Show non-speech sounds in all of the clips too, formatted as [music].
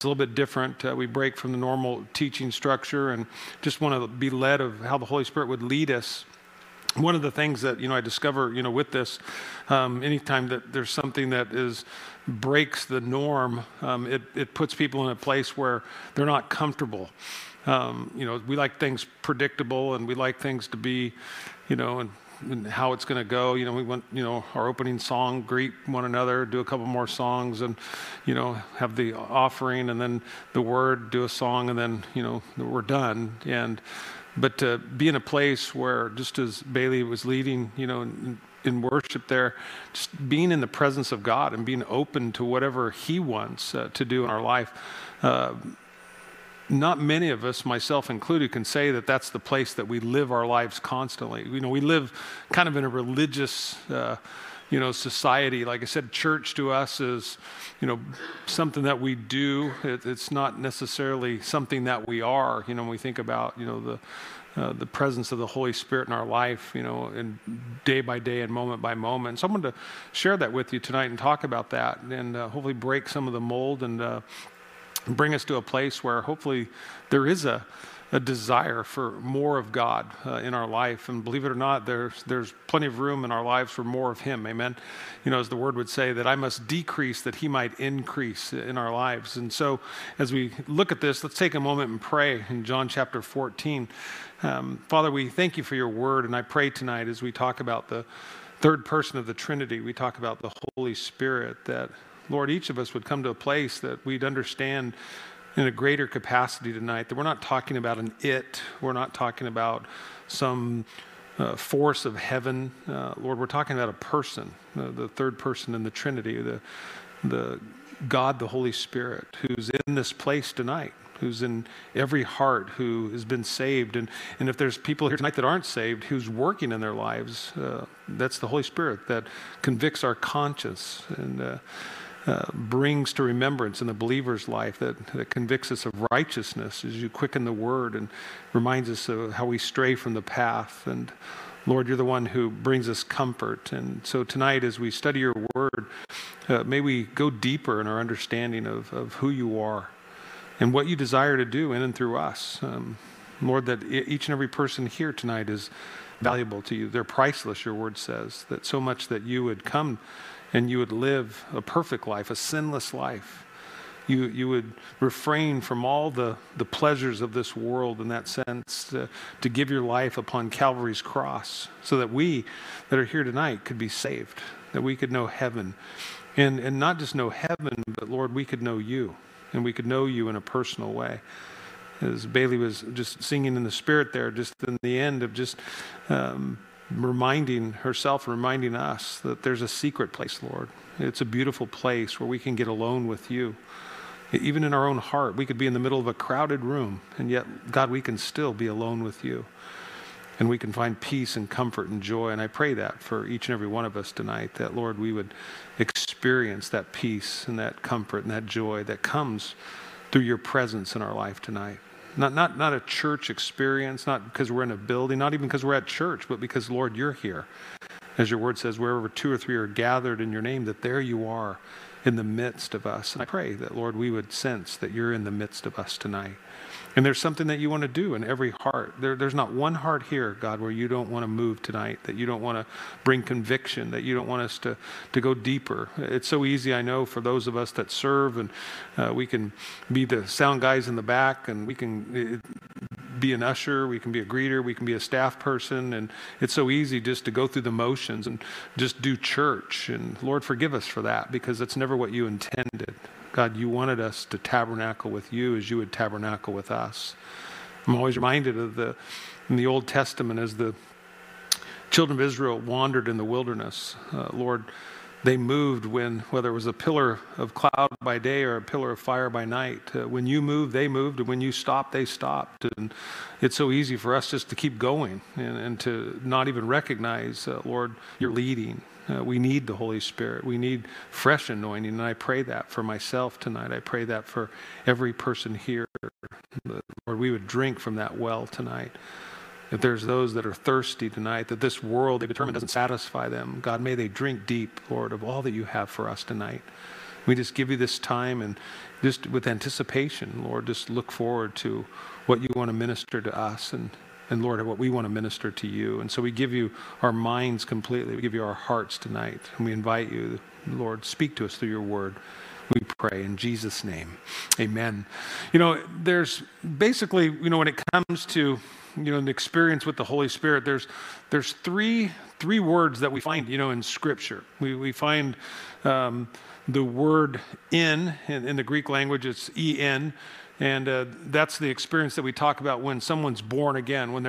a little bit different. Uh, we break from the normal teaching structure and just want to be led of how the Holy Spirit would lead us. One of the things that you know I discover you know with this, um, anytime that there's something that is breaks the norm, um, it it puts people in a place where they're not comfortable. Um, you know, we like things predictable and we like things to be, you know, and how it's going to go. You know, we went, you know, our opening song, greet one another, do a couple more songs, and, you know, have the offering, and then the word, do a song, and then, you know, we're done. And, but to be in a place where, just as Bailey was leading, you know, in, in worship there, just being in the presence of God and being open to whatever He wants uh, to do in our life. Uh, not many of us, myself included, can say that that's the place that we live our lives constantly. You know, we live kind of in a religious, uh, you know, society. Like I said, church to us is, you know, something that we do. It, it's not necessarily something that we are. You know, when we think about, you know, the uh, the presence of the Holy Spirit in our life, you know, and day by day and moment by moment. So I wanted to share that with you tonight and talk about that, and uh, hopefully break some of the mold and uh, bring us to a place where hopefully there is a, a desire for more of God uh, in our life. And believe it or not, there's, there's plenty of room in our lives for more of Him. Amen. You know, as the word would say, that I must decrease that He might increase in our lives. And so as we look at this, let's take a moment and pray in John chapter 14. Um, Father, we thank you for your word. And I pray tonight as we talk about the third person of the Trinity, we talk about the Holy Spirit, that Lord, each of us would come to a place that we'd understand in a greater capacity tonight that we're not talking about an it, we're not talking about some uh, force of heaven. Uh, Lord, we're talking about a person, uh, the third person in the Trinity, the, the God, the Holy Spirit, who's in this place tonight, who's in every heart, who has been saved. And, and if there's people here tonight that aren't saved, who's working in their lives, uh, that's the Holy Spirit that convicts our conscience. And uh, brings to remembrance in the believer's life that, that convicts us of righteousness as you quicken the word and reminds us of how we stray from the path. And Lord, you're the one who brings us comfort. And so tonight, as we study your word, uh, may we go deeper in our understanding of, of who you are and what you desire to do in and through us. Um, Lord, that each and every person here tonight is valuable to you. They're priceless, your word says, that so much that you would come and you would live a perfect life, a sinless life. You, you would refrain from all the, the pleasures of this world in that sense to, to give your life upon Calvary's cross so that we that are here tonight could be saved, that we could know heaven. And, and not just know heaven, but Lord, we could know you and we could know you in a personal way. As Bailey was just singing in the spirit there, just in the end of just um, reminding herself, reminding us that there's a secret place, Lord. It's a beautiful place where we can get alone with you. Even in our own heart, we could be in the middle of a crowded room, and yet, God, we can still be alone with you. And we can find peace and comfort and joy. And I pray that for each and every one of us tonight, that, Lord, we would experience that peace and that comfort and that joy that comes through your presence in our life tonight. Not, not, not a church experience, not because we're in a building, not even because we're at church, but because, Lord, you're here. As your word says, wherever two or three are gathered in your name, that there you are in the midst of us. And I pray that, Lord, we would sense that you're in the midst of us tonight. And there's something that you want to do in every heart. There, there's not one heart here, God, where you don't want to move tonight, that you don't want to bring conviction, that you don't want us to, to go deeper. It's so easy, I know, for those of us that serve, and uh, we can be the sound guys in the back, and we can uh, be an usher, we can be a greeter, we can be a staff person, and it's so easy just to go through the motions and just do church. And Lord, forgive us for that because that's never what you intended. God, you wanted us to tabernacle with you as you would tabernacle with us. I'm always reminded of the in the Old Testament as the children of Israel wandered in the wilderness. Uh, Lord, they moved when, whether it was a pillar of cloud by day or a pillar of fire by night. Uh, when you moved, they moved, and when you stopped, they stopped. And it's so easy for us just to keep going and, and to not even recognize, uh, Lord, you're leading. Uh, we need the Holy Spirit. We need fresh anointing. And I pray that for myself tonight. I pray that for every person here. Lord, we would drink from that well tonight. If there's those that are thirsty tonight, that this world they determine doesn't satisfy them, God, may they drink deep, Lord, of all that you have for us tonight. We just give you this time and just with anticipation, Lord, just look forward to what you want to minister to us and, and Lord, what we want to minister to you. And so we give you our minds completely. We give you our hearts tonight. And we invite you, Lord, speak to us through your word. We pray in Jesus' name. Amen. You know, there's basically, you know, when it comes to, you know, an experience with the Holy Spirit, there's there's three three words that we find, you know, in Scripture. We we find um, the word in, in, in the Greek language, it's en. And uh, that's the experience that we talk about when someone's born again, when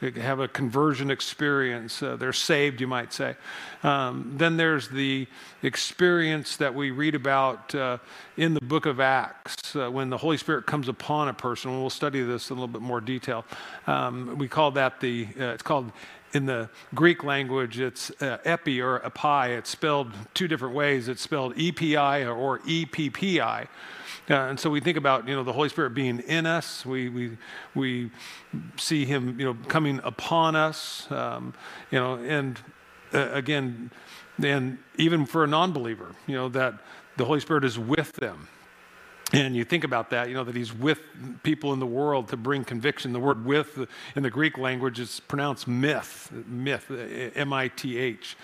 they have a conversion experience. Uh, they're saved, you might say. Um, then there's the experience that we read about uh, in the book of Acts uh, when the Holy Spirit comes upon a person. We'll study this in a little bit more detail. Um, we call that the, uh, it's called in the Greek language, it's uh, epi or epi. It's spelled two different ways. It's spelled epi or eppi. Uh, and so we think about you know the Holy Spirit being in us. We we we see Him you know coming upon us. Um, you know, and uh, again, and even for a non-believer, you know that the Holy Spirit is with them. And you think about that, you know, that he's with people in the world to bring conviction. The word with in the Greek language is pronounced myth, myth, M I T H.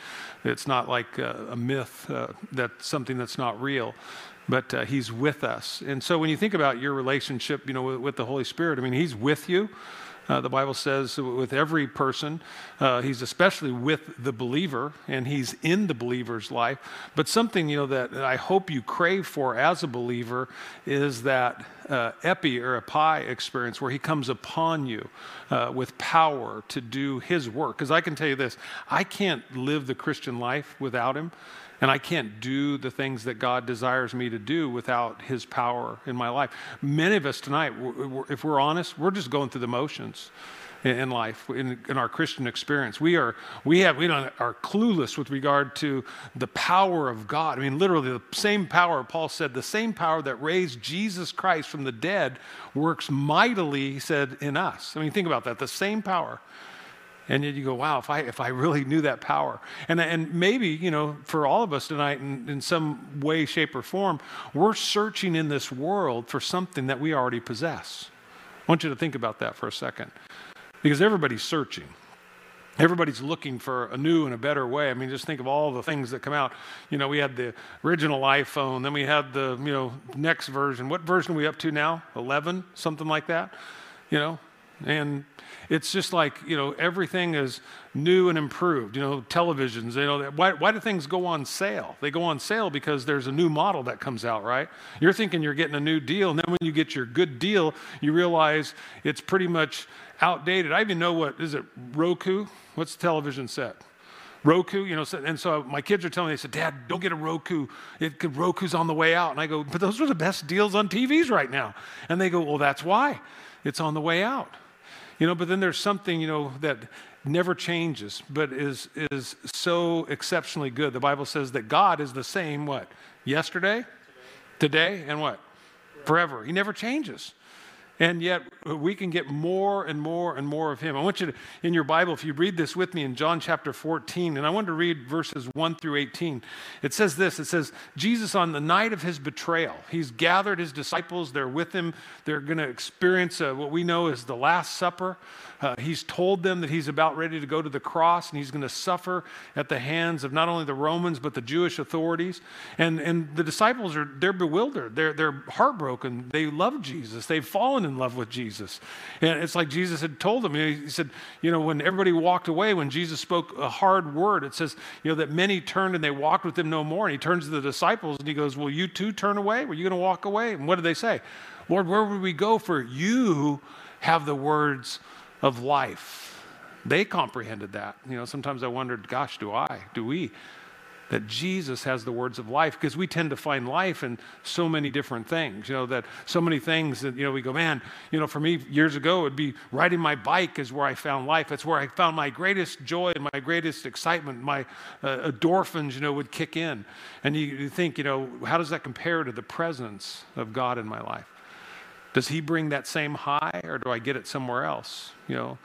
It's not like a, a myth, uh, that's something that's not real, but uh, he's with us. And so when you think about your relationship, you know, with, with the Holy Spirit, I mean, he's with you. Uh, the Bible says with every person, uh, he's especially with the believer, and he's in the believer's life. But something you know that I hope you crave for as a believer is that uh, epi or epi experience where he comes upon you uh, with power to do his work. Because I can tell you this, I can't live the Christian life without him. And I can't do the things that God desires me to do without His power in my life. Many of us tonight, if we're honest, we're just going through the motions in life, in, in, our Christian experience. We are, we have, we don't, are clueless with regard to the power of God. I mean, literally, the same power, Paul said, the same power that raised Jesus Christ from the dead works mightily, he said, in us. I mean, think about that. The same power and you go, wow, if I, if I really knew that power. And, and maybe, you know, for all of us tonight, in, in some way, shape, or form, we're searching in this world for something that we already possess. I want you to think about that for a second. Because everybody's searching. Everybody's looking for a new and a better way. I mean, just think of all the things that come out. You know, we had the original iPhone, then we had the, you know, next version. What version are we up to now? 11, something like that? You know, and it's just like, you know, everything is new and improved. You know, televisions, you know, why, why do things go on sale? They go on sale because there's a new model that comes out, right? You're thinking you're getting a new deal, and then when you get your good deal, you realize it's pretty much outdated. I even know what, is it Roku? What's the television set? Roku, you know, and so my kids are telling me, they said, Dad, don't get a Roku. It, Roku's on the way out. And I go, but those are the best deals on TVs right now. And they go, well, that's why. It's on the way out. You know, but then there's something, you know, that never changes, but is, is so exceptionally good. The Bible says that God is the same, what? Yesterday, today, and what? Forever. He never changes. And yet we can get more and more and more of him. I want you to, in your Bible, if you read this with me in John chapter 14, and I want to read verses 1 through 18. It says this it says, Jesus on the night of his betrayal, he's gathered his disciples, they're with him, they're going to experience uh, what we know as the Last Supper. Uh, he's told them that he's about ready to go to the cross and he's going to suffer at the hands of not only the Romans but the Jewish authorities. And, and the disciples are they're bewildered. They're, they're heartbroken. They love Jesus. They've fallen in love with Jesus. And it's like Jesus had told them. He said, you know, when everybody walked away, when Jesus spoke a hard word, it says, you know, that many turned and they walked with him no more. And he turns to the disciples and he goes, Will you too turn away? Were you going to walk away? And what did they say? Lord, where would we go for you have the words of life. They comprehended that. You know, sometimes I wondered, gosh, do I? Do we? That Jesus has the words of life because we tend to find life in so many different things. You know, that so many things that, you know, we go, man, you know, for me years ago, it would be riding my bike is where I found life. It's where I found my greatest joy and my greatest excitement. My uh, endorphins, you know, would kick in. And you, you think, you know, how does that compare to the presence of God in my life? Does he bring that same high or do I get it somewhere else? You know,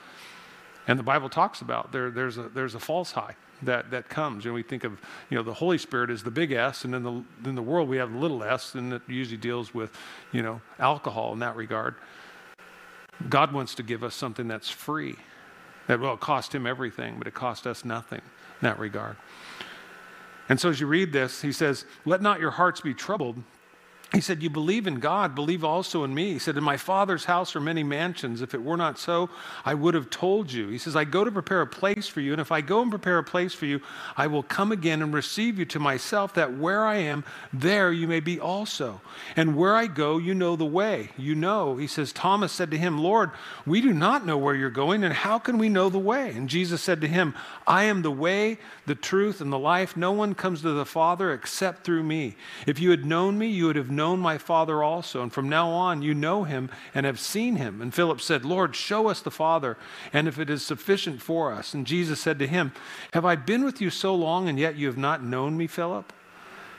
And the Bible talks about there, there's, a, there's a false high that, that comes. And we think of, you know, the Holy Spirit is the big S, and in the, in the world we have the little s, and it usually deals with, you know, alcohol in that regard. God wants to give us something that's free. That, well, it cost him everything, but it cost us nothing in that regard. And so as you read this, he says, Let not your hearts be troubled. He said, You believe in God, believe also in me. He said, In my Father's house are many mansions. If it were not so, I would have told you. He says, I go to prepare a place for you. And if I go and prepare a place for you, I will come again and receive you to myself, that where I am, there you may be also. And where I go, you know the way. You know. He says, Thomas said to him, Lord, we do not know where you're going, and how can we know the way? And Jesus said to him, I am the way, the truth, and the life. No one comes to the Father except through me. If you had known me, you would have known known my Father also, and from now on you know him and have seen him. And Philip said, Lord, show us the Father, and if it is sufficient for us. And Jesus said to him, Have I been with you so long, and yet you have not known me, Philip?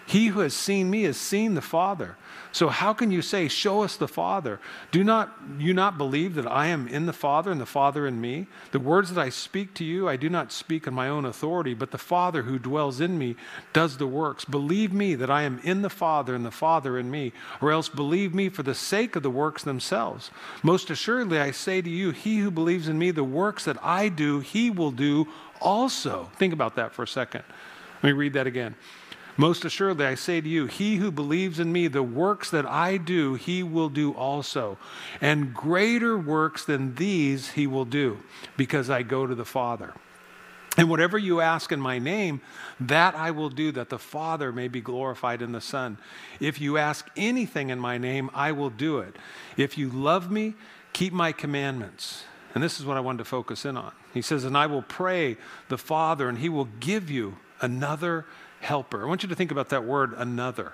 He who has seen me has seen the Father. So how can you say, Show us the Father? Do not you not believe that I am in the Father and the Father in me? The words that I speak to you, I do not speak on my own authority, but the Father who dwells in me does the works. Believe me that I am in the Father and the Father in me, or else believe me for the sake of the works themselves. Most assuredly, I say to you, he who believes in me, the works that I do, he will do also. Think about that for a second. Let me read that again. Most assuredly, I say to you, he who believes in me, the works that I do, he will do also. And greater works than these he will do, because I go to the Father. And whatever you ask in my name, that I will do, that the Father may be glorified in the Son. If you ask anything in my name, I will do it. If you love me, keep my commandments. And this is what I wanted to focus in on. He says, And I will pray the Father, and he will give you another helper. I want you to think about that word, another.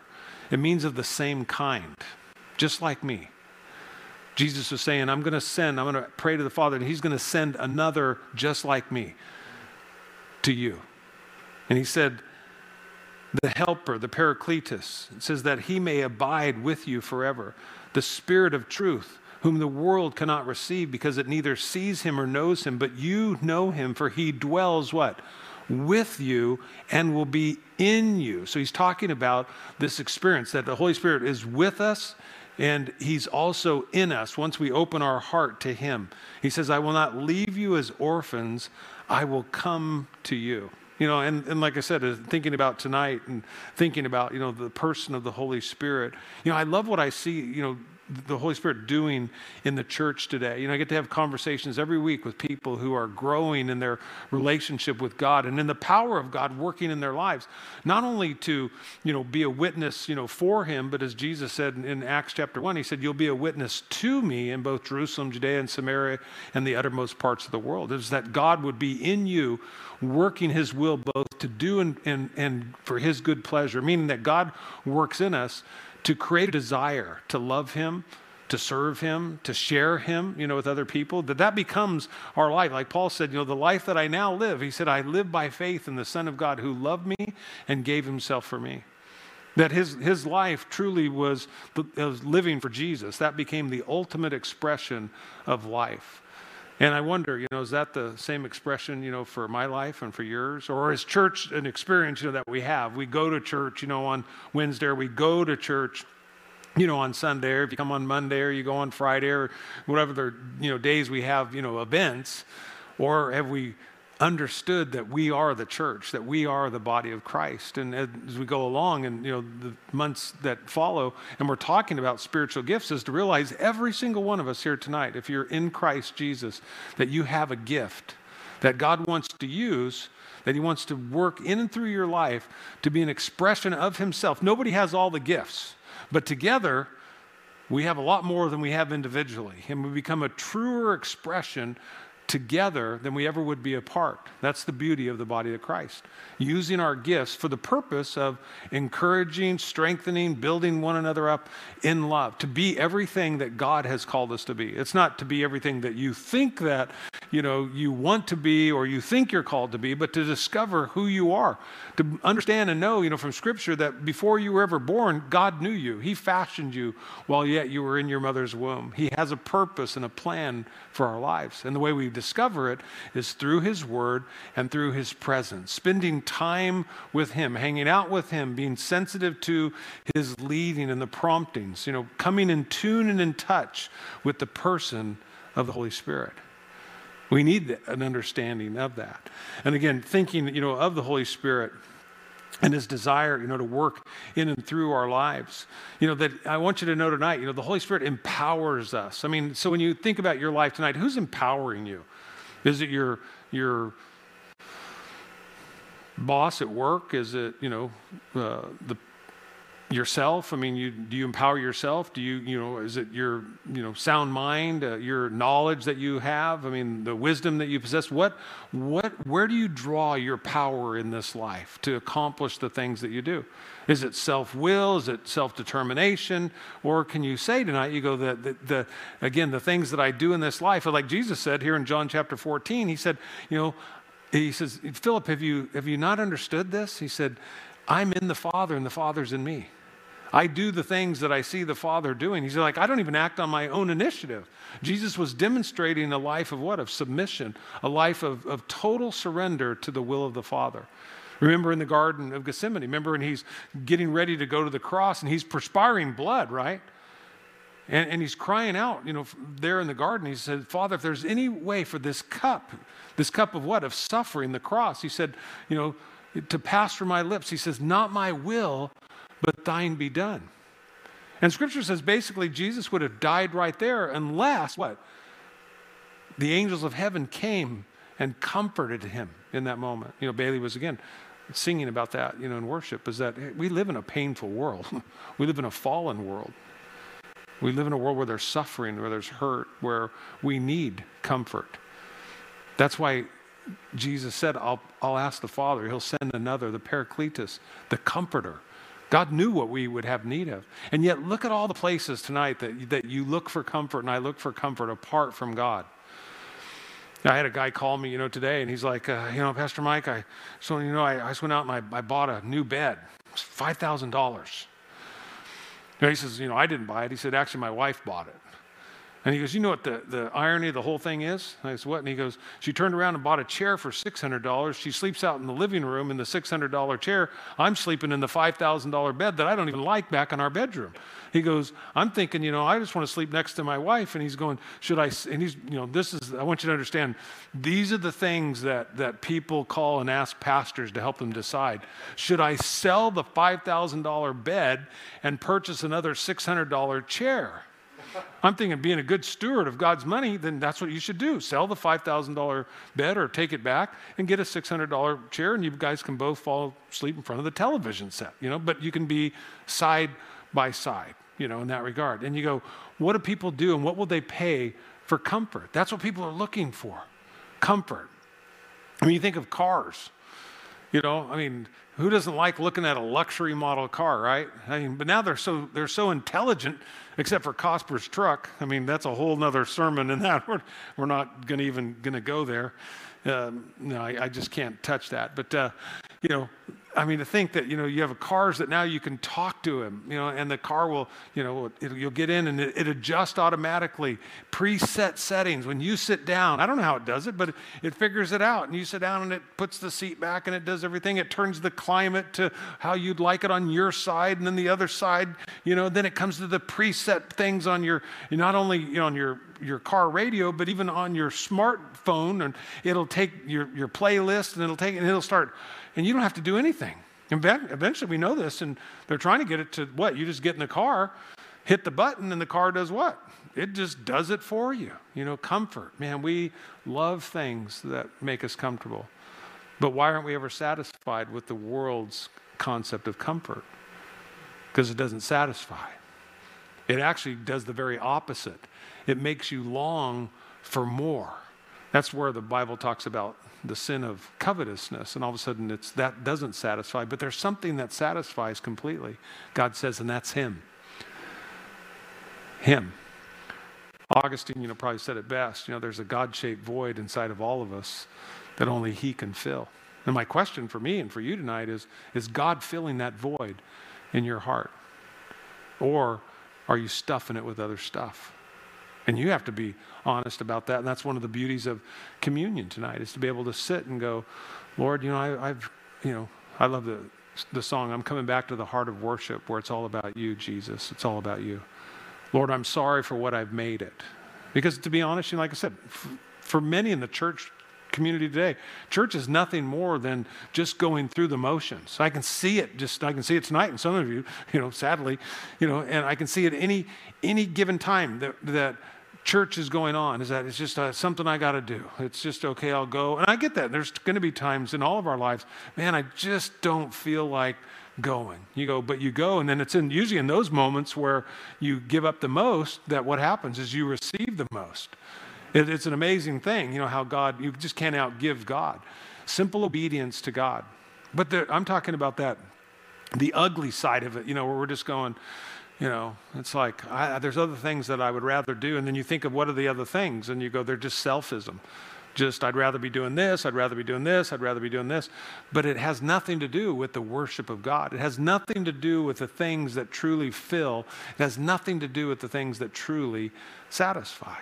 It means of the same kind, just like me. Jesus was saying, I'm going to send, I'm going to pray to the Father, and He's going to send another just like me to you. And He said, the helper, the paracletus, it says that He may abide with you forever. The Spirit of truth, whom the world cannot receive because it neither sees Him or knows Him, but you know Him, for He dwells what? With you and will be in you. So he's talking about this experience that the Holy Spirit is with us and he's also in us once we open our heart to him. He says, I will not leave you as orphans, I will come to you. You know, and, and like I said, uh, thinking about tonight and thinking about, you know, the person of the Holy Spirit, you know, I love what I see, you know, the Holy Spirit doing in the church today. You know, I get to have conversations every week with people who are growing in their relationship with God and in the power of God working in their lives. Not only to, you know, be a witness, you know, for him, but as Jesus said in Acts chapter 1, he said, You'll be a witness to me in both Jerusalem, Judea, and Samaria, and the uttermost parts of the world. Is that God would be in you working his will both to do and, and, and for his good pleasure, meaning that God works in us to create a desire to love him to serve him to share him you know with other people that that becomes our life. Like paul said you know the life that i now live he said i live by faith in the son of god who loved me and gave himself for me. That his, his life truly was, was living for jesus. That became the ultimate expression of life and I wonder, you know, is that the same expression, you know, for my life and for yours? Or is church an experience, you know, that we have? We go to church, you know, on Wednesday, or we go to church, you know, on Sunday, or if you come on Monday, or you go on Friday, or whatever the, you know, days we have, you know, events. Or have we understood that we are the church, that we are the body of Christ. And as we go along and you know the months that follow and we're talking about spiritual gifts is to realize every single one of us here tonight, if you're in Christ Jesus, that you have a gift that God wants to use, that he wants to work in and through your life to be an expression of himself. Nobody has all the gifts, but together we have a lot more than we have individually, and we become a truer expression together than we ever would be apart. That's the beauty of the body of Christ. Using our gifts for the purpose of encouraging, strengthening, building one another up in love, to be everything that God has called us to be. It's not to be everything that you think that, you know, you want to be or you think you're called to be, but to discover who you are. To understand and know, you know, from scripture that before you were ever born, God knew you. He fashioned you while yet you were in your mother's womb. He has a purpose and a plan for our lives. And the way we discover it is through His Word and through His presence, spending time with Him, hanging out with Him, being sensitive to His leading and the promptings, you know, coming in tune and in touch with the person of the Holy Spirit. We need an understanding of that. And again, thinking, you know, of the Holy Spirit and his desire, you know, to work in and through our lives. You know, that I want you to know tonight, you know, the Holy Spirit empowers us. I mean, so when you think about your life tonight, who's empowering you? Is it your your boss at work? Is it, you know, uh, the yourself? I mean, you, do you empower yourself? Do you, you know, is it your, you know, sound mind, uh, your knowledge that you have? I mean, the wisdom that you possess. What, what, where do you draw your power in this life to accomplish the things that you do? Is it self-will? Is it self-determination? Or can you say tonight, you go, the, the, the again, the things that I do in this life, like Jesus said here in John chapter 14, he said, you know, he says, Philip, have you, have you not understood this? He said, I'm in the Father and the Father's in me. I do the things that I see the Father doing. He's like, I don't even act on my own initiative. Jesus was demonstrating a life of what? Of submission, a life of, of total surrender to the will of the Father. Remember in the Garden of Gethsemane, remember when he's getting ready to go to the cross and he's perspiring blood, right? And, and he's crying out, you know, there in the garden. He said, Father, if there's any way for this cup, this cup of what? Of suffering, the cross. He said, you know, to pass from my lips. He says, Not my will, but thine be done. And scripture says basically Jesus would have died right there unless what? The angels of heaven came and comforted him in that moment. You know, Bailey was again singing about that, you know, in worship, is that we live in a painful world. [laughs] we live in a fallen world. We live in a world where there's suffering, where there's hurt, where we need comfort. That's why Jesus said, I'll, I'll ask the Father, He'll send another, the Paracletus, the Comforter God knew what we would have need of. And yet, look at all the places tonight that, that you look for comfort, and I look for comfort apart from God. I had a guy call me, you know, today, and he's like, uh, you know, Pastor Mike, I, so, you know, I, I just went out and I, I bought a new bed. It's $5,000. He says, you know, I didn't buy it. He said, actually, my wife bought it. And he goes, You know what the, the irony of the whole thing is? I said, What? And he goes, She turned around and bought a chair for $600. She sleeps out in the living room in the $600 chair. I'm sleeping in the $5,000 bed that I don't even like back in our bedroom. He goes, I'm thinking, you know, I just want to sleep next to my wife. And he's going, Should I? And he's, you know, this is, I want you to understand, these are the things that, that people call and ask pastors to help them decide. Should I sell the $5,000 bed and purchase another $600 chair? I'm thinking being a good steward of God's money, then that's what you should do. Sell the $5,000 bed or take it back and get a $600 chair, and you guys can both fall asleep in front of the television set, you know, but you can be side by side, you know, in that regard. And you go, what do people do and what will they pay for comfort? That's what people are looking for comfort. I mean, you think of cars. You know, I mean, who doesn't like looking at a luxury model car, right? I mean, but now they're so they're so intelligent, except for Cosper's truck. I mean, that's a whole nother sermon in that. [laughs] We're, we're not to even to go there. Um, no, I, I, just can't touch that. But uh, you know, I mean, to think that, you know, you have cars that now you can talk to him, you know, and the car will, you know, you'll get in and it, it adjusts automatically, preset settings. When you sit down, I don't know how it does it, but it, it figures it out. And you sit down and it puts the seat back and it does everything. It turns the climate to how you'd like it on your side and then the other side, you know, then it comes to the preset things on your, not only you know, on your, your car radio, but even on your smartphone. And it'll take your, your playlist and it'll take, and it'll start and you don't have to do anything. Eventually we know this, and they're trying to get it to what? You just get in the car, hit the button, and the car does what? It just does it for you. You know, comfort. Man, we love things that make us comfortable. But why aren't we ever satisfied with the world's concept of comfort? Because it doesn't satisfy. It actually does the very opposite. It makes you long for more. That's where the Bible talks about the sin of covetousness, and all of a sudden it's that doesn't satisfy, but there's something that satisfies completely. God says, and that's Him. Him. Augustine, you know, probably said it best. You know, there's a God-shaped void inside of all of us that only He can fill. And my question for me and for you tonight is: Is God filling that void in your heart, or are you stuffing it with other stuff? And you have to be honest about that. And that's one of the beauties of communion tonight is to be able to sit and go, Lord, you know, I, have you know, I love the, the song, I'm coming back to the heart of worship where it's all about you, Jesus. It's all about you. Lord, I'm sorry for what I've made it. Because to be honest, you know, like I said, for many in the church community today, church is nothing more than just going through the motions. I can see it just I can see it tonight, and some of you, [laughs] you know, sadly, you know, and I can see it any any given time that that church is going on is that it's just uh, something I got to do. It's just okay, I'll go. And I get that. There's going to be times in all of our lives, man, I just don't feel like going. You go, but you go, and then it's in usually in those moments where you give up the most that what happens is you receive the most. It, it's an amazing thing, you know, how God, you just can't outgive God. Simple obedience to God. But I'm talking about that, the ugly side of it, you know, where we're just going, you know, it's like, I, there's other things that I would rather do. And then you think of what are the other things, and you go, they're just selfism. Just, I'd rather be doing this, I'd rather be doing this, I'd rather be doing this. But it has nothing to do with the worship of God. It has nothing to do with the things that truly fill. It has nothing to do with the things that truly satisfy.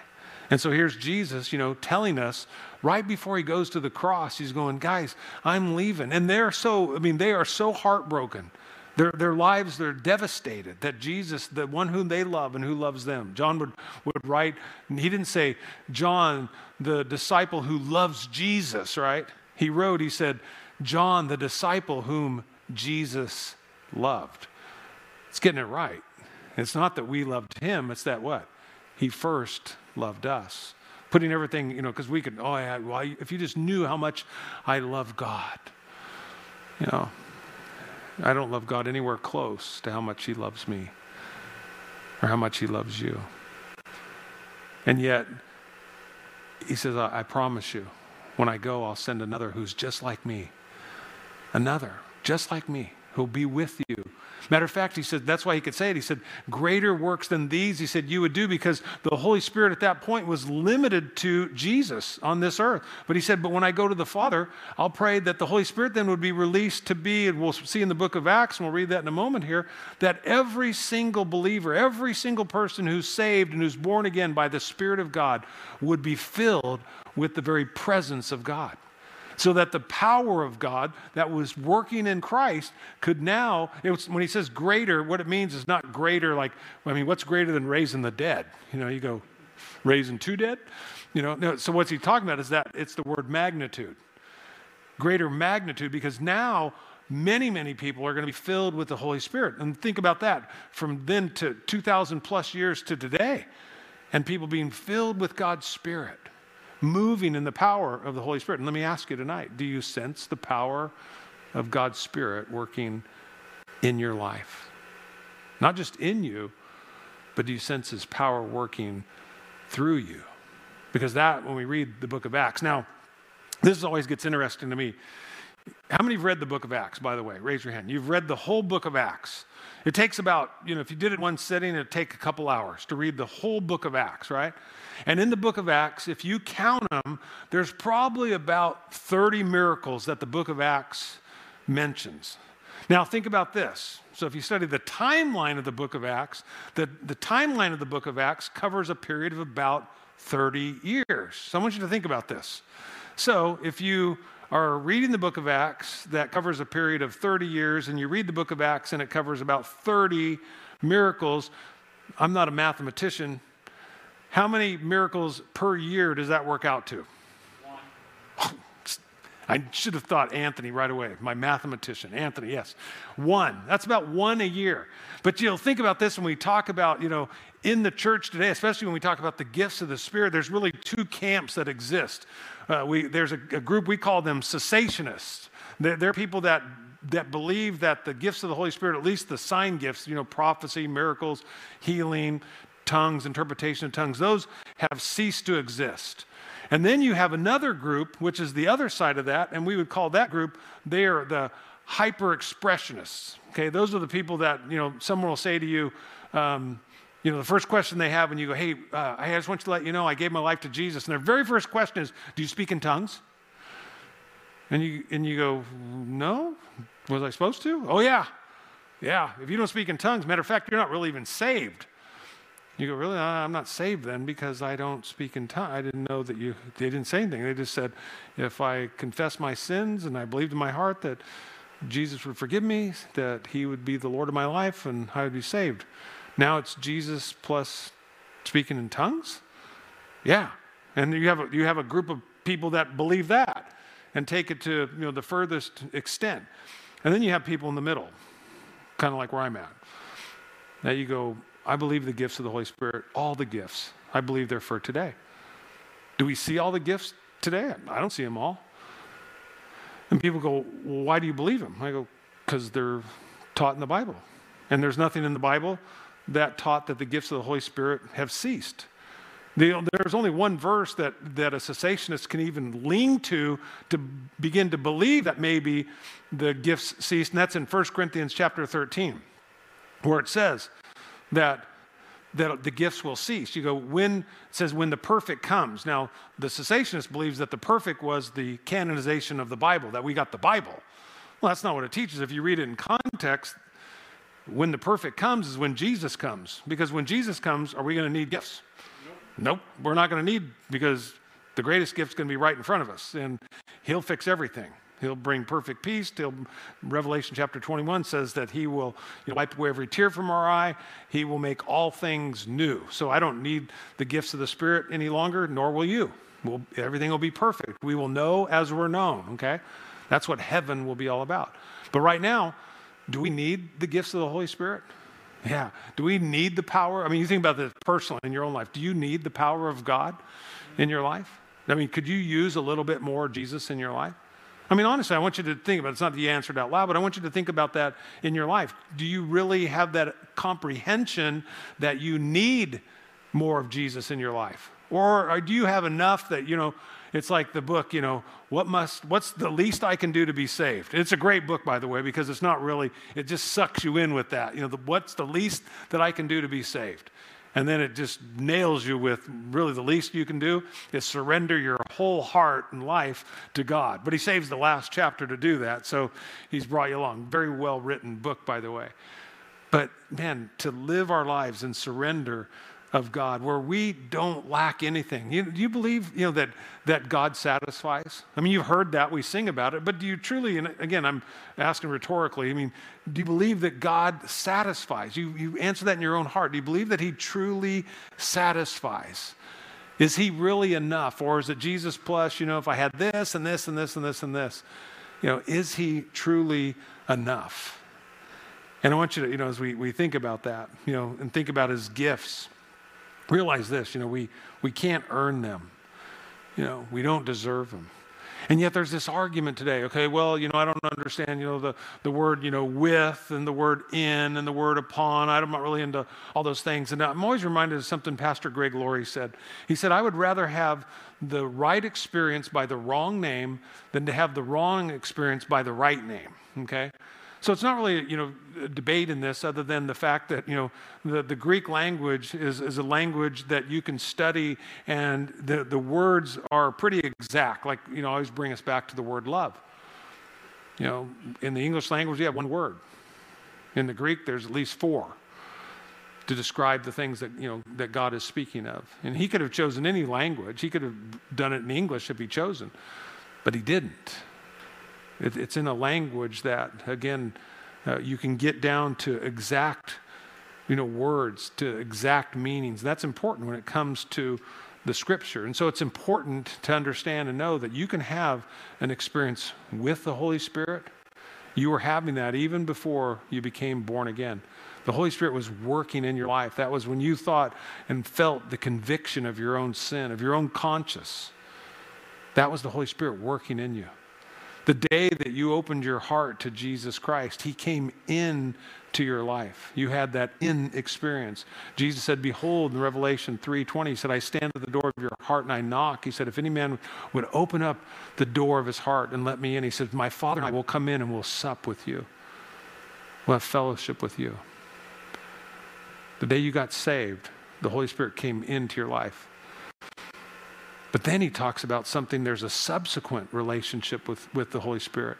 And so here's Jesus, you know, telling us right before he goes to the cross, he's going, guys, I'm leaving. And they're so, I mean, they are so heartbroken. Their, their lives, they're devastated that Jesus, the one whom they love and who loves them. John would, would write, he didn't say, John, the disciple who loves Jesus, right? He wrote, he said, John, the disciple whom Jesus loved. It's getting it right. It's not that we loved him, it's that what? He first loved us. Putting everything, you know, because we could, oh, yeah, well, if you just knew how much I love God, you know, I don't love God anywhere close to how much He loves me or how much He loves you. And yet, He says, I, I promise you, when I go, I'll send another who's just like me. Another, just like me, who'll be with you Matter of fact, he said, that's why he could say it. He said, Greater works than these, he said, you would do because the Holy Spirit at that point was limited to Jesus on this earth. But he said, But when I go to the Father, I'll pray that the Holy Spirit then would be released to be, and we'll see in the book of Acts, and we'll read that in a moment here, that every single believer, every single person who's saved and who's born again by the Spirit of God would be filled with the very presence of God so that the power of God that was working in Christ could now, was, when he says greater, what it means is not greater like, I mean, what's greater than raising the dead? You know, you go, raising two dead? You know, no, so what's he talking about is that it's the word magnitude. Greater magnitude, because now many, many people are going to be filled with the Holy Spirit. And think about that from then to 2,000 plus years to today, and people being filled with God's Spirit moving in the power of the Holy Spirit. And let me ask you tonight do you sense the power of God's Spirit working in your life? Not just in you, but do you sense His power working through you? Because that, when we read the book of Acts, now, this always gets interesting to me. How many have read the book of Acts, by the way? Raise your hand. You've read the whole book of Acts. It takes about, you know, if you did it one sitting, it'd take a couple hours to read the whole book of Acts, right? And in the book of Acts, if you count them, there's probably about 30 miracles that the book of Acts mentions. Now, think about this. So, if you study the timeline of the book of Acts, the, the timeline of the book of Acts covers a period of about 30 years. So, I want you to think about this. So, if you are reading the book of Acts that covers a period of 30 years, and you read the book of Acts and it covers about 30 miracles, I'm not a mathematician, how many miracles per year does that work out to? One. [laughs] I should have thought Anthony right away, my mathematician. Anthony, yes. One. That's about one a year. But you'll think about this when we talk about, you know, in the church today, especially when we talk about the gifts of the Spirit, there's really two camps that exist. Uh, we, there's a, a, group, we call them cessationists. They're, they're people that that believe that the gifts of the Holy Spirit, at least the sign gifts, you know, prophecy, miracles, healing, tongues, interpretation of tongues, those have ceased to exist. And then you have another group, which is the other side of that, and we would call that group, they are the hyper expressionists. Okay, those are the people that, you know, someone will say to you, um, you know, the first question they have when you go, hey, uh, I just want you to let you know I gave my life to Jesus. And their very first question is, do you speak in tongues? And you, and you go, no? Was I supposed to? Oh, yeah. Yeah. If you don't speak in tongues, matter of fact, you're not really even saved. You go, really? I'm not saved then because I don't speak in tongues. I didn't know that you, they didn't say anything. They just said, if I confess my sins and I believed in my heart that Jesus would forgive me, that he would be the Lord of my life, and I would be saved. Now it's Jesus plus speaking in tongues? Yeah. And you have a, you have a group of people that believe that and take it to you know, the furthest extent. And then you have people in the middle, kind of like where I'm at. Now you go, I believe the gifts of the Holy Spirit, all the gifts, I believe they're for today. Do we see all the gifts today? I don't see them all. And people go, well, why do you believe them? I go, because they're taught in the Bible. And there's nothing in the Bible that taught that the gifts of the Holy Spirit have ceased. There's only one verse that, that a cessationist can even lean to to begin to believe that maybe the gifts ceased, and that's in 1 Corinthians chapter 13, where it says, that that the gifts will cease. You go, when it says when the perfect comes. Now, the cessationist believes that the perfect was the canonization of the Bible, that we got the Bible. Well, that's not what it teaches. If you read it in context, when the perfect comes is when Jesus comes. Because when Jesus comes, are we going to need gifts? Nope. nope. We're not going to need because the greatest gift's going to be right in front of us, and He'll fix everything. He'll bring perfect peace. He'll, Revelation chapter 21 says that he will you know, wipe away every tear from our eye. He will make all things new. So I don't need the gifts of the Spirit any longer, nor will you. We'll, everything will be perfect. We will know as we're known, okay? That's what heaven will be all about. But right now, do we need the gifts of the Holy Spirit? Yeah. Do we need the power? I mean, you think about this personally in your own life. Do you need the power of God in your life? I mean, could you use a little bit more Jesus in your life? I mean, honestly, I want you to think about it. It's not that you answered out loud, but I want you to think about that in your life. Do you really have that comprehension that you need more of Jesus in your life? Or uh, do you have enough that, you know, it's like the book, you know, what must, what's the least I can do to be saved? It's a great book, by the way, because it's not really, it just sucks you in with that. You know, the, what's the least that I can do to be saved? And then it just nails you with really the least you can do is surrender your whole heart and life to God. But he saves the last chapter to do that. So he's brought you along. Very well written book, by the way. But man, to live our lives and surrender of God where we don't lack anything. You, do you believe you know, that, that God satisfies? I mean, you've heard that, we sing about it, but do you truly, and again, I'm asking rhetorically, I mean, do you believe that God satisfies? You, you answer that in your own heart. Do you believe that He truly satisfies? Is He really enough? Or is it Jesus plus, you know, if I had this and this and this and this and this? You know, is He truly enough? And I want you to, you know, as we, we think about that, you know, and think about His gifts realize this you know we we can't earn them. You know we don't deserve them. And yet there's this argument today okay well you know i don't understand you know the, the word you know with and the word in and the word upon. I'm not really into all those things. And i'm always reminded of something pastor greg laurie said. He said i would rather have the right experience by the wrong name than to have the wrong experience by the right name okay so it's not really, you know, a debate in this other than the fact that, you know, the, the Greek language is, is a language that you can study and the, the words are pretty exact. Like, you know, always bring us back to the word love. You know, in the English language, you have one word. In the Greek, there's at least four to describe the things that, you know, that God is speaking of. And he could have chosen any language. He could have done it in English if he chosen, but he didn't. It, it's in a language that, again, uh, you can get down to exact, you know, words, to exact meanings. That's important when it comes to the scripture. And so it's important to understand and know that you can have an experience with the Holy Spirit. You were having that even before you became born again. The Holy Spirit was working in your life. That was when you thought and felt the conviction of your own sin, of your own conscience. That was the Holy Spirit working in you. The day that you opened your heart to Jesus Christ, He came in to your life. You had that in experience. Jesus said, Behold, in Revelation 3:20, He said, I stand at the door of your heart and I knock. He said, If any man would open up the door of his heart and let me in, he said, My Father and I will come in and we'll sup with you. We'll have fellowship with you. The day you got saved, the Holy Spirit came into your life. But then he talks about something, there's a subsequent relationship with, with the Holy Spirit.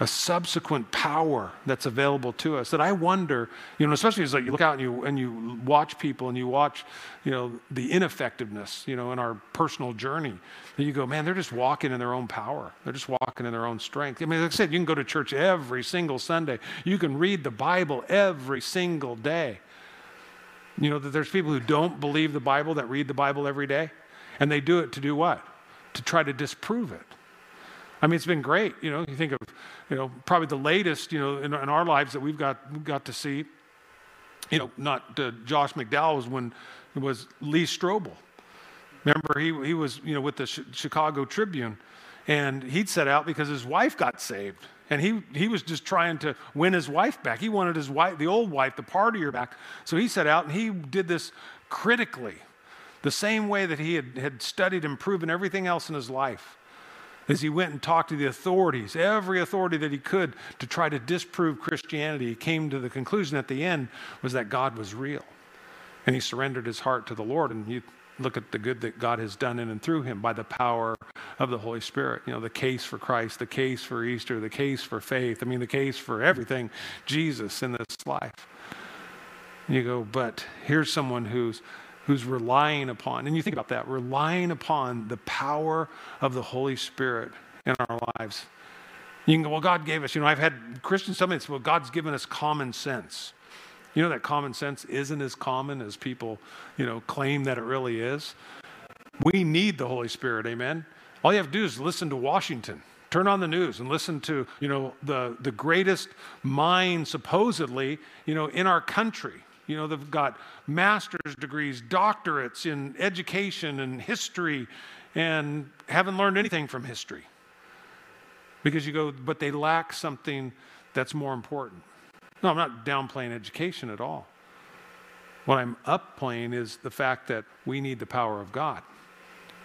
a subsequent power that's available to us that I wonder, you know, especially as like you look out and you and you watch people and you watch, you know, the ineffectiveness, you know, in our personal journey. And you go, man, they're just walking in their own power. They're just walking in their own strength. I mean, like I said, you can go to church every single Sunday. You can read the Bible every single day. You know that there's people who don't believe the Bible that read the Bible every day, and they do it to do what? To try to disprove it. I mean, it's been great. You know, you think of, you know, probably the latest, you know, in, in our lives that we've got got to see. You know, not uh, Josh McDowell was when it was Lee Strobel. Remember, he he was you know with the Sh- Chicago Tribune, and he'd set out because his wife got saved, and he he was just trying to win his wife back. He wanted his wife, the old wife, the partier back. So he set out and he did this critically, the same way that he had, had studied and proven everything else in his life as he went and talked to the authorities, every authority that he could to try to disprove Christianity, he came to the conclusion at the end was that God was real. And he surrendered his heart to the Lord. And you look at the good that God has done in and through him by the power of the Holy Spirit. You know, the case for Christ, the case for Easter, the case for faith. I mean, the case for everything, Jesus in this life. And you go, but here's someone who's who's relying upon, and you think about that, relying upon the power of the Holy Spirit in our lives. You can go, well, God gave us, you know, I've had Christians tell me this, well, God's given us common sense. You know that common sense isn't as common as people, you know, claim that it really is. We need the Holy Spirit, amen? All you have to do is listen to Washington. Turn on the news and listen to, you know, the, the greatest mind supposedly, you know, in our country. You know, they've got master's degrees, doctorates in education and history, and haven't learned anything from history. Because you go, but they lack something that's more important. No, I'm not downplaying education at all. What I'm upplaying is the fact that we need the power of God.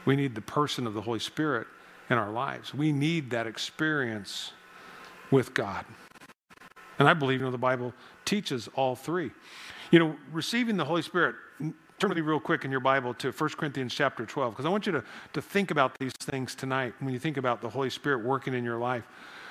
We need the person of the Holy Spirit in our lives. We need that experience with God. And I believe, you know, the Bible teaches all three. You know, receiving the Holy Spirit, turn with me real quick in your Bible to 1 Corinthians chapter 12, because I want you to, to think about these things tonight when you think about the Holy Spirit working in your life.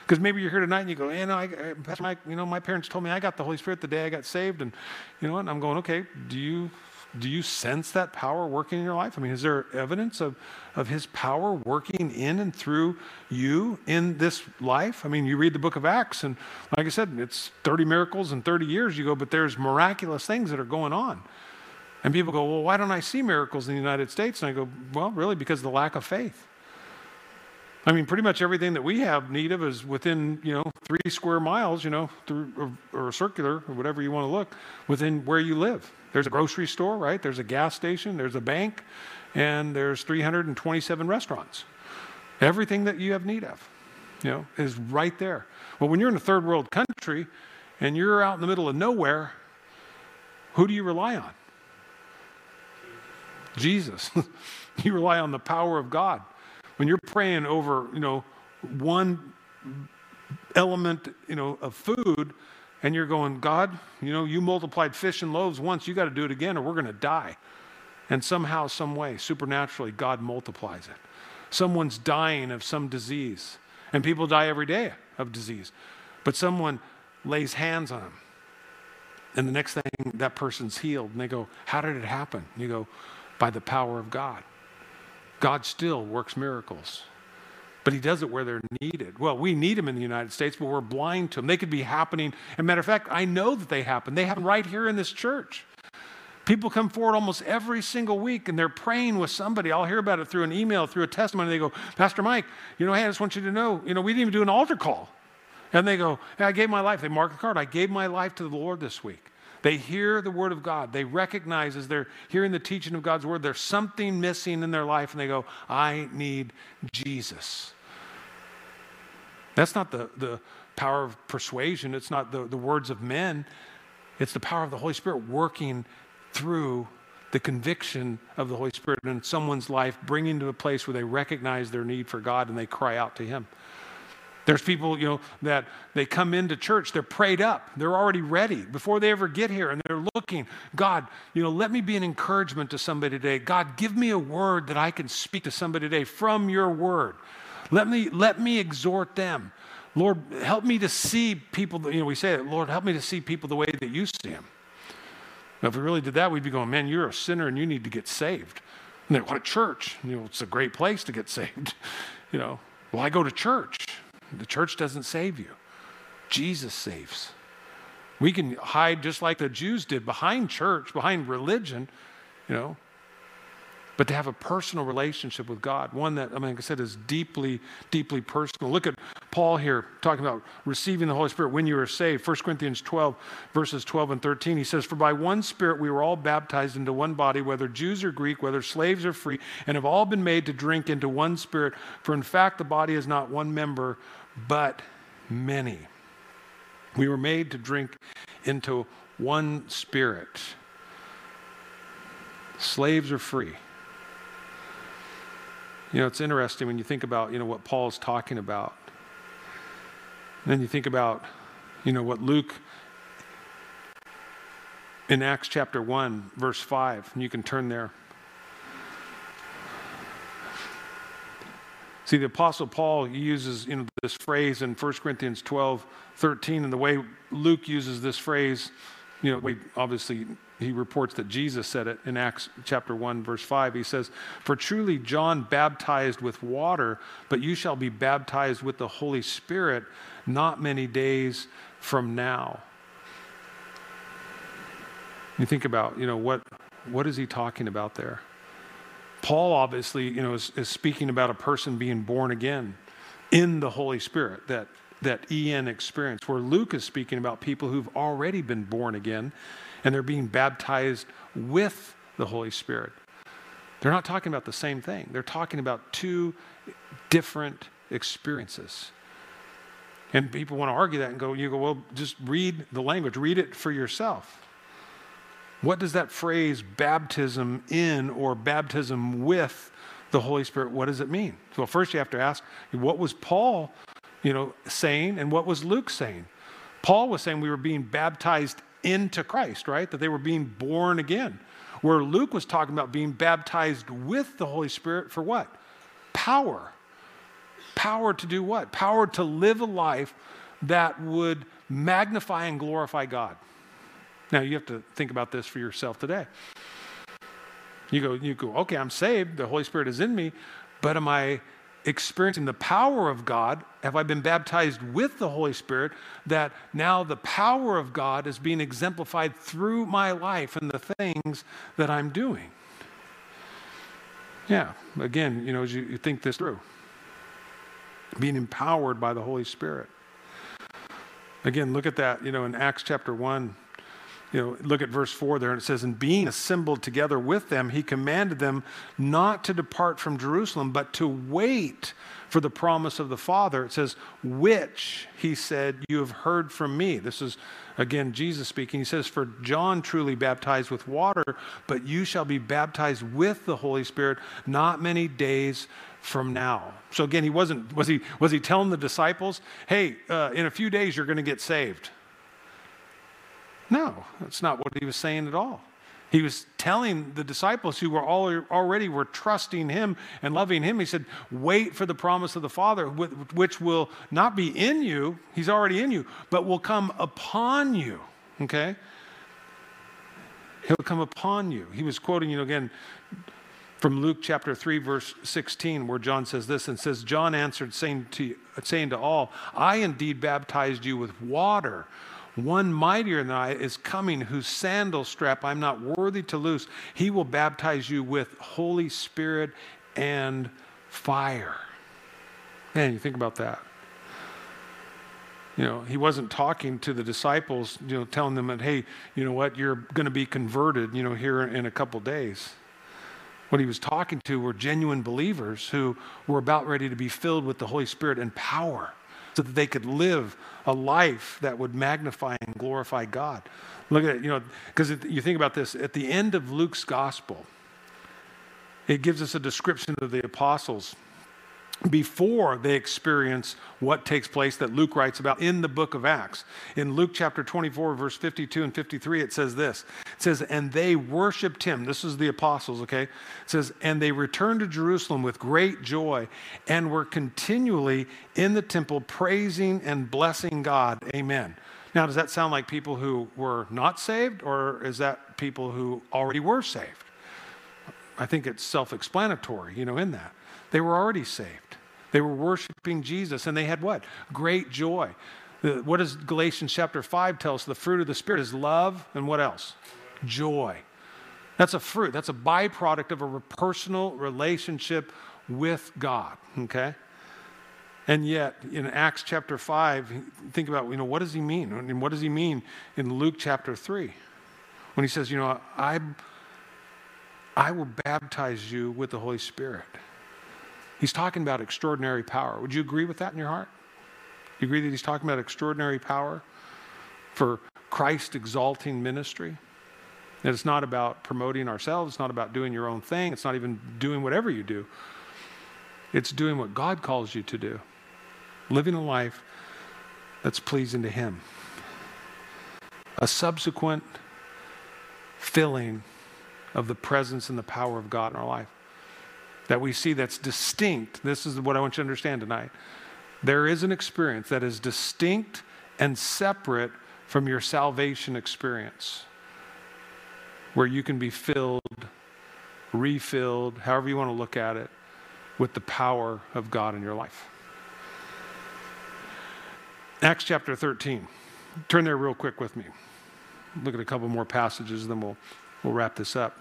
Because maybe you're here tonight and you go, you know, I, Pastor Mike, you know, my parents told me I got the Holy Spirit the day I got saved. And you know what? I'm going, okay, do you do you sense that power working in your life? I mean, is there evidence of, of his power working in and through you in this life? I mean, you read the book of Acts, and like I said, it's 30 miracles in 30 years. You go, but there's miraculous things that are going on. And people go, well, why don't I see miracles in the United States? And I go, well, really, because of the lack of faith. I mean, pretty much everything that we have need of is within, you know, three square miles, you know, through, or, or circular, or whatever you want to look, within where you live. There's a grocery store, right? There's a gas station, there's a bank, and there's 327 restaurants. Everything that you have need of, you know, is right there. Well, when you're in a third world country and you're out in the middle of nowhere, who do you rely on? Jesus. [laughs] you rely on the power of God. When you're praying over, you know, one element, you know, of food, and you're going, God, you know, you multiplied fish and loaves once, you got to do it again, or we're going to die. And somehow, some way, supernaturally, God multiplies it. Someone's dying of some disease, and people die every day of disease, but someone lays hands on them. And the next thing, that person's healed. And they go, How did it happen? And you go, By the power of God. God still works miracles but he does it where they're needed. Well, we need them in the United States, but we're blind to them. They could be happening. And matter of fact, I know that they happen. They happen right here in this church. People come forward almost every single week and they're praying with somebody. I'll hear about it through an email, through a testimony. They go, Pastor Mike, you know, hey, I just want you to know, you know, we didn't even do an altar call. And they go, hey, I gave my life. They mark the card. I gave my life to the Lord this week. They hear the word of God. They recognize as they're hearing the teaching of God's word, there's something missing in their life, and they go, I need Jesus. That's not the, the power of persuasion, it's not the, the words of men, it's the power of the Holy Spirit working through the conviction of the Holy Spirit in someone's life, bringing to a place where they recognize their need for God and they cry out to Him. There's people, you know, that they come into church, they're prayed up, they're already ready before they ever get here, and they're looking, God, you know, let me be an encouragement to somebody today. God, give me a word that I can speak to somebody today from your word. Let me, let me exhort them. Lord, help me to see people, you know, we say it, Lord, help me to see people the way that you see them. Now, if we really did that, we'd be going, man, you're a sinner and you need to get saved. And then, what a church. You know, it's a great place to get [laughs] saved. you know, well, I go to church. The church doesn't save you, Jesus saves. We can hide just like the Jews did behind church, behind religion, you know, but to have a personal relationship with God, one that, I mean, like I said, is deeply, deeply personal. Look at Paul here talking about receiving the Holy Spirit when you are saved. 1 Corinthians 12, verses 12 and 13. He says, For by one Spirit we were all baptized into one body, whether Jews or Greek, whether slaves or free, and have all been made to drink into one Spirit. For in fact, the body is not one member, but many. We were made to drink into one Spirit. Slaves are free. You know, it's interesting when you think about, you know, what Paul's talking about. And then you think about, you know, what Luke in Acts chapter 1, verse 5, and you can turn there. See, the Apostle Paul uses you know, this phrase in 1 Corinthians 12, 13, and the way Luke uses this phrase, you know, we obviously he reports that Jesus said it in Acts chapter 1, verse 5. He says, For truly John baptized with water, but you shall be baptized with the Holy Spirit not many days from now. You think about, you know, what, what is he talking about there? Paul obviously, you know, is, is speaking about a person being born again in the Holy Spirit, that, that EN experience, where Luke is speaking about people who've already been born again and they're being baptized with the Holy Spirit. They're not talking about the same thing. They're talking about two different experiences. And people want to argue that and go, you go, well, just read the language, read it for yourself. What does that phrase baptism in or baptism with the Holy Spirit, what does it mean? Well, first you have to ask, what was Paul, you know, saying and what was Luke saying? Paul was saying we were being baptized into Christ, right? That they were being born again. Where Luke was talking about being baptized with the Holy Spirit for what? Power. Power to do what? Power to live a life that would magnify and glorify God. Now you have to think about this for yourself today. You go, you go, okay, I'm saved, the Holy Spirit is in me, but am I experiencing the power of God? Have I been baptized with the Holy Spirit that now the power of God is being exemplified through my life and the things that I'm doing? Yeah, again, you know, as you, you think this through, being empowered by the Holy Spirit. Again, look at that, you know, in Acts chapter 1 you know, look at verse 4 there, and it says, And being assembled together with them, he commanded them not to depart from Jerusalem, but to wait for the promise of the Father. It says, Which, he said, you have heard from me. This is, again, Jesus speaking. He says, For John truly baptized with water, but you shall be baptized with the Holy Spirit not many days from now. So again, he wasn't, was he, was he telling the disciples, Hey, uh, in a few days you're going to get saved? No, that's not what he was saying at all. He was telling the disciples who were all, already were trusting him and loving him. He said, "Wait for the promise of the Father, which will not be in you. He's already in you, but will come upon you." Okay. He'll come upon you. He was quoting, you know, again from Luke chapter 3, verse 16, where John says this and says, John answered, saying to, saying to all, I indeed baptized you with water one mightier than I is coming, whose sandal strap I'm not worthy to loose. He will baptize you with Holy Spirit and fire. Man, you think about that. You know, he wasn't talking to the disciples, you know, telling them that, hey, you know what, you're going to be converted, you know, here in a couple days. What he was talking to were genuine believers who were about ready to be filled with the Holy Spirit and power so that they could live a life that would magnify and glorify God. Look at it, you know, because you think about this at the end of Luke's gospel, it gives us a description of the apostles before they experience what takes place that Luke writes about in the book of Acts. In Luke chapter 24, verse 52 and 53, it says this It says, and they worshiped him. This is the apostles, okay? It says, and they returned to Jerusalem with great joy and were continually in the temple praising and blessing God. Amen. Now, does that sound like people who were not saved, or is that people who already were saved? I think it's self explanatory, you know, in that. They were already saved. They were worshiping Jesus, and they had what? Great joy. What does Galatians chapter 5 tell us? The fruit of the Spirit is love, and what else? Joy. That's a fruit, that's a byproduct of a personal relationship with God, okay? And yet, in Acts chapter 5, think about, you know, what does he mean? And what does he mean in Luke chapter 3? When he says, you know, I, I will baptize you with the Holy Spirit. He's talking about extraordinary power. Would you agree with that in your heart? You agree that he's talking about extraordinary power for Christ exalting ministry? That it's not about promoting ourselves, it's not about doing your own thing, it's not even doing whatever you do. It's doing what God calls you to do living a life that's pleasing to Him. A subsequent filling of the presence and the power of God in our life that we see that's distinct. This is what I want you to understand tonight. There is an experience that is distinct and separate from your salvation experience where you can be filled, refilled, however you want to look at it, with the power of God in your life. Acts chapter 13. Turn there real quick with me. Look at a couple more passages, then we'll, we'll wrap this up.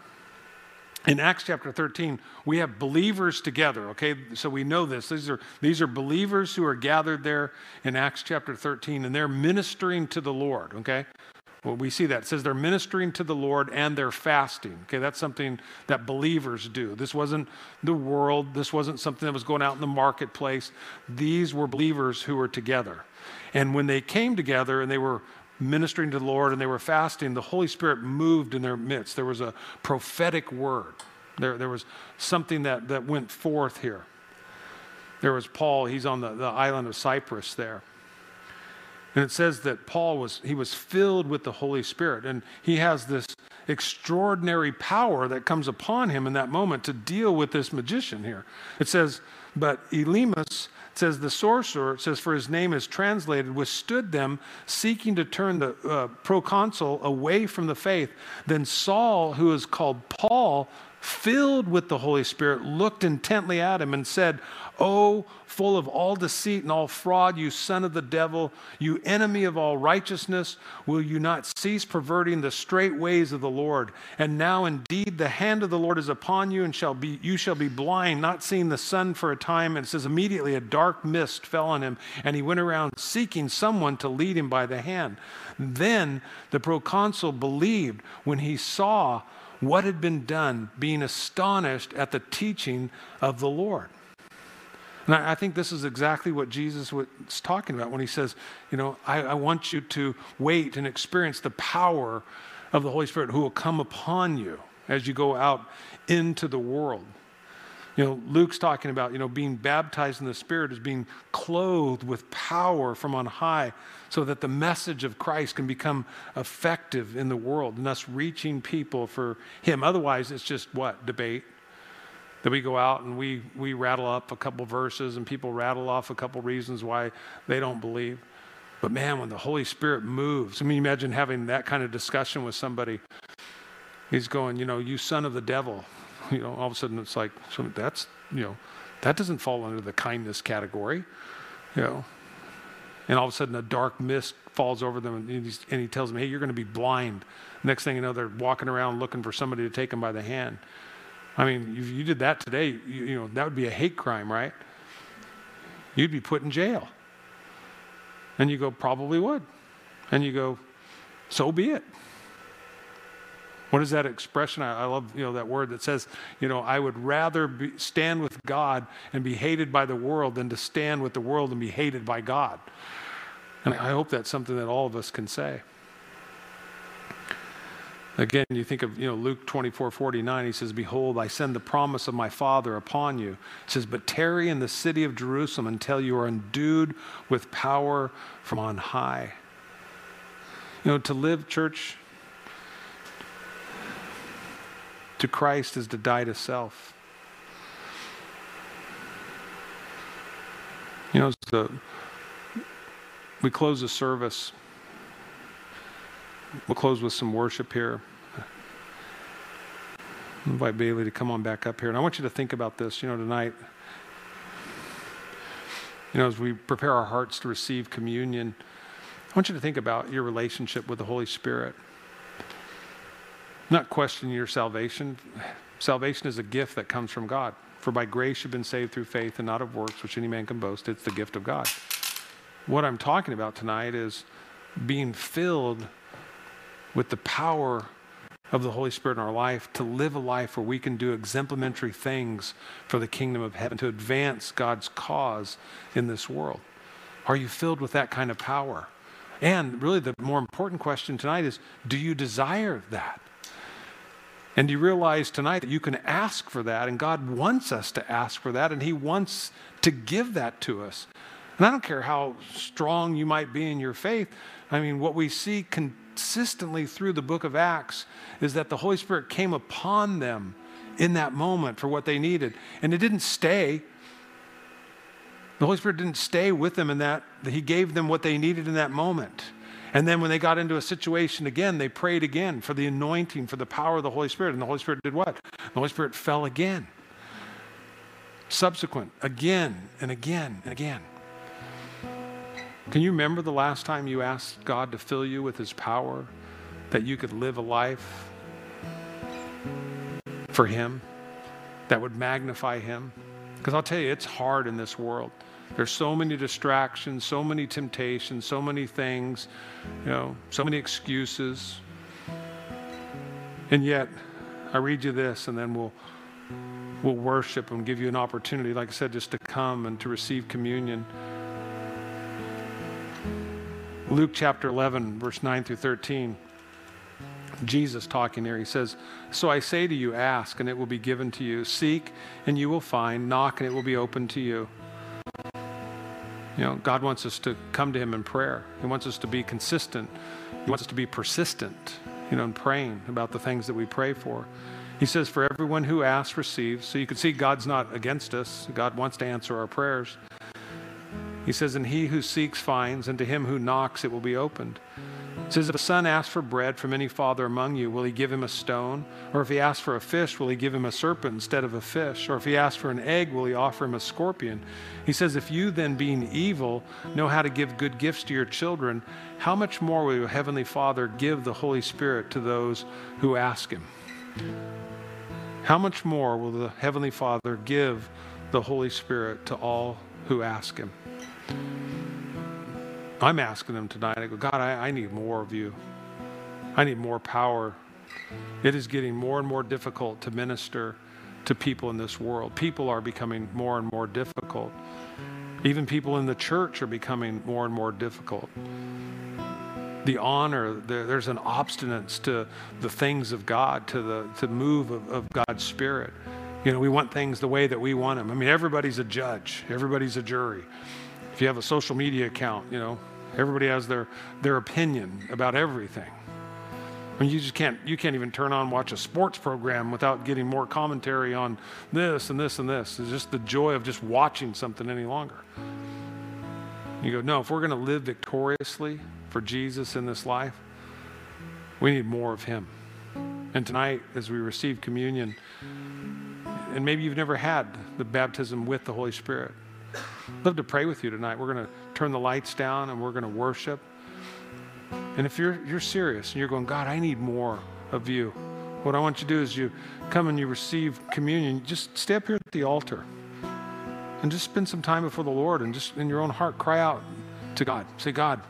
In Acts chapter 13, we have believers together, okay? So we know this. These are, these are believers who are gathered there in Acts chapter 13, and they're ministering to the Lord, okay? Well, we see that. It says they're ministering to the Lord and they're fasting. Okay, that's something that believers do. This wasn't the world, this wasn't something that was going out in the marketplace. These were believers who were together. And when they came together and they were ministering to the Lord and they were fasting, the Holy Spirit moved in their midst. There was a prophetic word, there, there was something that, that went forth here. There was Paul, he's on the, the island of Cyprus there. And it says that Paul was he was filled with the Holy Spirit and he has this extraordinary power that comes upon him in that moment to deal with this magician here. It says, but Elymas it says the sorcerer, it says, for his name is translated, withstood them, seeking to turn the uh, proconsul away from the faith. Then Saul, who is called Paul, filled with the Holy Spirit, looked intently at him and said, Oh, full of all deceit and all fraud, you son of the devil, you enemy of all righteousness, will you not cease perverting the straight ways of the Lord? And now indeed the hand of the Lord is upon you, and shall be you shall be blind, not seeing the sun for a time. And it says immediately a dark mist fell on him, and he went around seeking someone to lead him by the hand. Then the proconsul believed when he saw what had been done, being astonished at the teaching of the Lord. And I, think this is exactly what Jesus was talking about when he says, you know, I, I want you to wait and experience the power of the Holy Spirit who will come upon you as you go out into the world. You know, Luke's talking about, you know, being baptized in the Spirit as being clothed with power from on high so that the message of Christ can become effective in the world and thus reaching people for Him. Otherwise, it's just what? Debate, that we go out and we, we rattle up a couple verses and people rattle off a couple reasons why they don't believe. But man, when the Holy Spirit moves, I mean, imagine having that kind of discussion with somebody. He's going, you know, you son of the devil. [laughs] You know, all of a sudden it's like, so that's, you know, that doesn't fall under the kindness category, you know. And all of a sudden a dark mist falls over them and, and he tells them, hey, you're going to be blind. Next thing you know, they're walking around looking for somebody to take them by the hand. I mean, if you did that today, you, you know, that would be a hate crime, right? You'd be put in jail. And you go, probably would. And you go, so be it. What is that expression? I, I, love you know that word that says, you know, I would rather be, stand with God and be hated by the world than to stand with the world and be hated by God. And I hope that's something that all of us can say. Again, you think of you know Luke 24, 49, he says, Behold, I send the promise of my Father upon you. He says, But tarry in the city of Jerusalem until you are endued with power from on high. You know, to live, church, to Christ is to die to self. You know, the, we close the service. We'll close with some worship here. I invite Bailey to come on back up here. And I want you to think about this, you know, tonight. You know, as we prepare our hearts to receive communion, I want you to think about your relationship with the Holy Spirit. Not questioning your salvation. Salvation is a gift that comes from God. For by grace you've been saved through faith and not of works, which any man can boast. It's the gift of God. What I'm talking about tonight is being filled with the power of the Holy Spirit in our life to live a life where we can do exemplary things for the kingdom of heaven, to advance God's cause in this world. Are you filled with that kind of power? And really, the more important question tonight is do you desire that? And you realize tonight that you can ask for that, and God wants us to ask for that, and He wants to give that to us. And I don't care how strong you might be in your faith. I mean, what we see consistently through the book of Acts is that the Holy Spirit came upon them in that moment for what they needed. And it didn't stay. The Holy Spirit didn't stay with them in that, He gave them what they needed in that moment. And then when they got into a situation again, they prayed again for the anointing, for the power of the Holy Spirit. And the Holy Spirit did what? The Holy Spirit fell again. Subsequent, again and again and again. Can you remember the last time you asked God to fill you with His power, that you could live a life for Him that would magnify Him? Because I'll tell you, it's hard in this world. There's so many distractions, so many temptations, so many things, you know, so many excuses. And yet, I read you this, and then we'll we'll worship and give you an opportunity, like I said, just to come and to receive communion. Luke chapter 11, verse 9 through 13. Jesus talking here. He says, So I say to you, ask, and it will be given to you. Seek, and you will find. Knock, and it will be open to you. You know, God wants us to come to Him in prayer. He wants us to be consistent. He wants us to be persistent, you know, in praying about the things that we pray for. He says, For everyone who asks receives. So you can see God's not against us. God wants to answer our prayers. He says, And he who seeks finds, and to him who knocks it will be opened. It says, If a son asks for bread from any father among you, will he give him a stone? Or if he asks for a fish, will he give him a serpent instead of a fish? Or if he asks for an egg, will he offer him a scorpion? He says, If you then, being evil, know how to give good gifts to your children, how much more will your heavenly Father give the Holy Spirit to those who ask him? How much more will the heavenly Father give the Holy Spirit to all who ask him? I'm asking them tonight. I go, God, I, I need more of you. I need more power. It is getting more and more difficult to minister to people in this world. People are becoming more and more difficult. Even people in the church are becoming more and more difficult. The honor, there, there's an obstinance to the things of God, to the to move of, of God's Spirit. You know, we want things the way that we want them. I mean, everybody's a judge, everybody's a jury. If you have a social media account, you know, everybody has their, their opinion about everything. I mean, you just can't, you can't even turn on, watch a sports program without getting more commentary on this and this and this. It's just the joy of just watching something any longer. You go, no, if we're going to live victoriously for Jesus in this life, we need more of Him. And tonight, as we receive communion, and maybe you've never had the baptism with the Holy Spirit, I'd love to pray with you tonight. We're going to turn the lights down and we're going to worship. And if you're, you're serious and you're going, God, I need more of you, what I want you to do is you come and you receive communion. Just stay up here at the altar and just spend some time before the Lord and just in your own heart cry out to God. Say, God,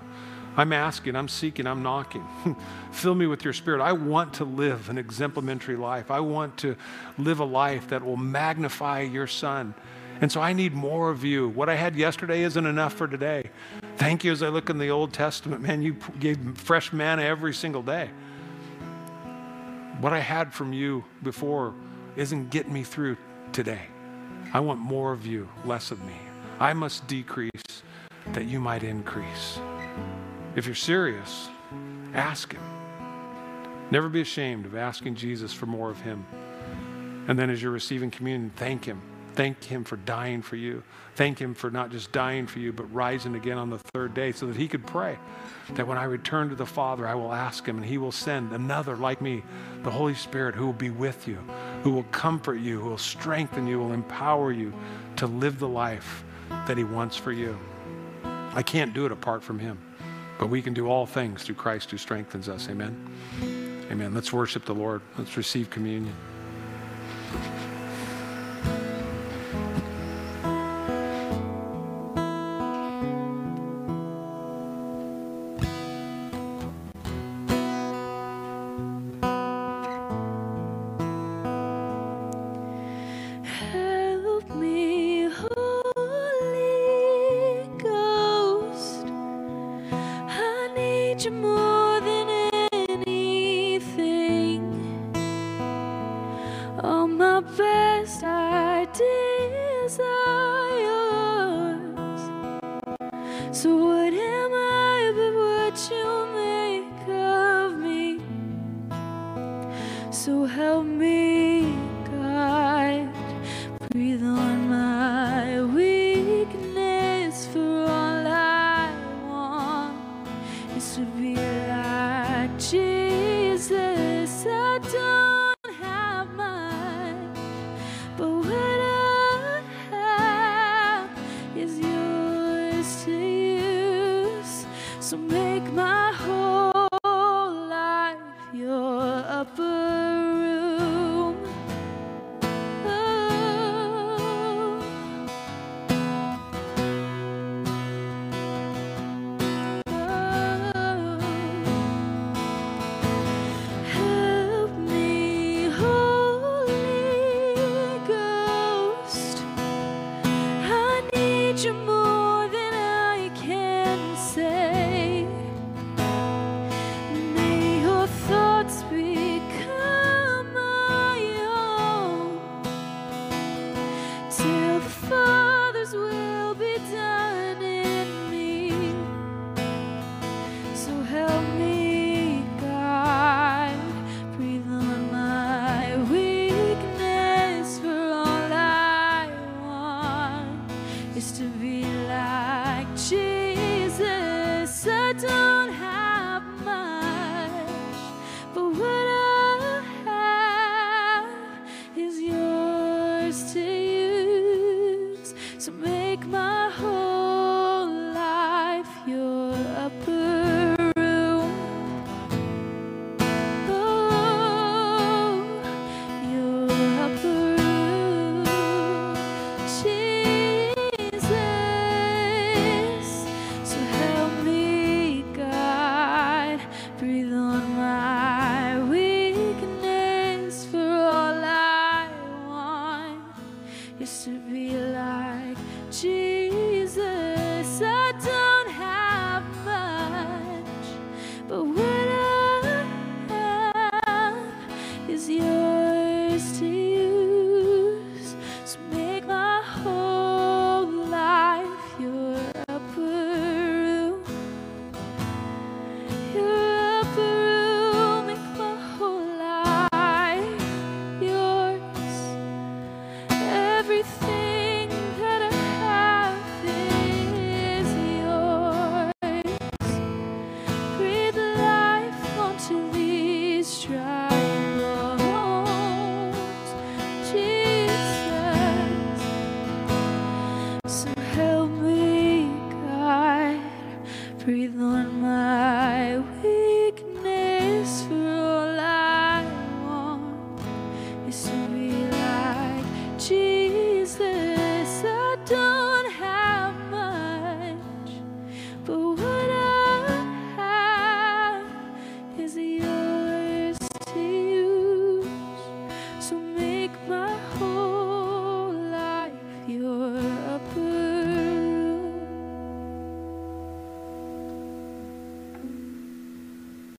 I'm asking, I'm seeking, I'm knocking. [laughs] Fill me with your spirit. I want to live an exemplary life. I want to live a life that will magnify your son and so I need more of you. What I had yesterday isn't enough for today. Thank you as I look in the Old Testament. Man, you gave fresh manna every single day. What I had from you before isn't getting me through today. I want more of you, less of me. I must decrease that you might increase. If you're serious, ask Him. Never be ashamed of asking Jesus for more of Him. And then as you're receiving communion, thank Him. Thank Him for dying for you. Thank Him for not just dying for you, but rising again on the third day so that He could pray that when I return to the Father, I will ask Him and He will send another like me, the Holy Spirit, who will be with you, who will comfort you, who will strengthen you, will empower you to live the life that He wants for you. I can't do it apart from Him, but we can do all things through Christ who strengthens us. Amen. Amen. Let's worship the Lord. Let's receive communion. the